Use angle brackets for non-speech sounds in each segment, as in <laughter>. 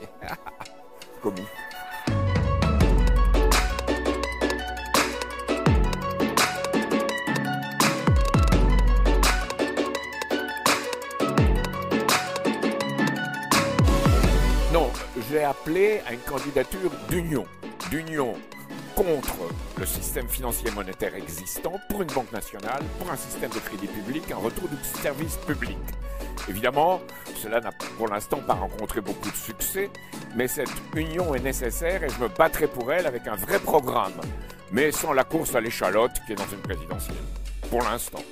<laughs> Commis. Non, j'ai appelé à une candidature d'union. D'union contre le système financier monétaire existant, pour une banque nationale, pour un système de crédit public, un retour du service public. Évidemment, cela n'a pour l'instant pas rencontré beaucoup de succès, mais cette union est nécessaire et je me battrai pour elle avec un vrai programme, mais sans la course à l'échalote qui est dans une présidentielle. Pour l'instant.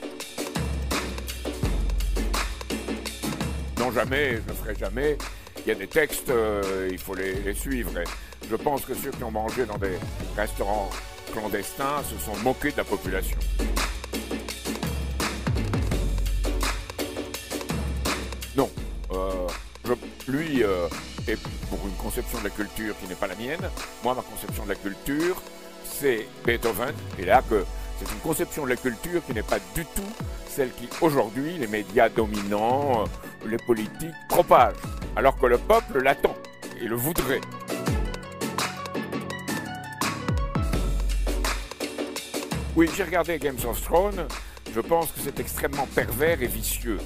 Non, jamais, je ne ferai jamais. Il y a des textes, euh, il faut les, suivre. Je pense que ceux qui ont mangé dans des restaurants clandestins se sont moqués de la population. Non, euh, lui euh, est pour une conception de la culture qui n'est pas la mienne. Moi, ma conception de la culture, c'est Beethoven. Et là, c'est une conception de la culture qui n'est pas du tout celle qui, aujourd'hui, les médias dominants, euh, les politiques propagent. Alors que le peuple l'attend et le voudrait. Oui, j'ai regardé Games of Thrones. Je pense que c'est extrêmement pervers et vicieux.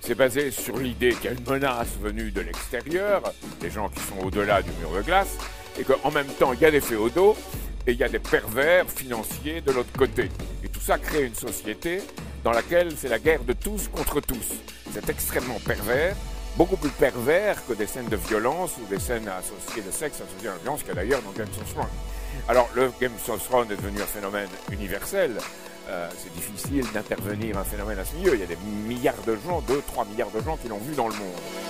C'est basé sur l'idée qu'il y a une menace venue de l'extérieur, des gens qui sont au-delà du mur de glace, et qu'en même temps, il y a des féodaux et il y a des pervers financiers de l'autre côté. Et tout ça crée une société dans laquelle c'est la guerre de tous contre tous. C'est extrêmement pervers, beaucoup plus pervers que des scènes de violence ou des scènes associées de sexe associées à la violence qu'il y a d'ailleurs dans Games of Thrones. Alors, le Game of Thrones est devenu un phénomène universel. Euh, c'est difficile d'intervenir un phénomène à ce milieu. Il y a des milliards de gens, 2-3 milliards de gens qui l'ont vu dans le monde.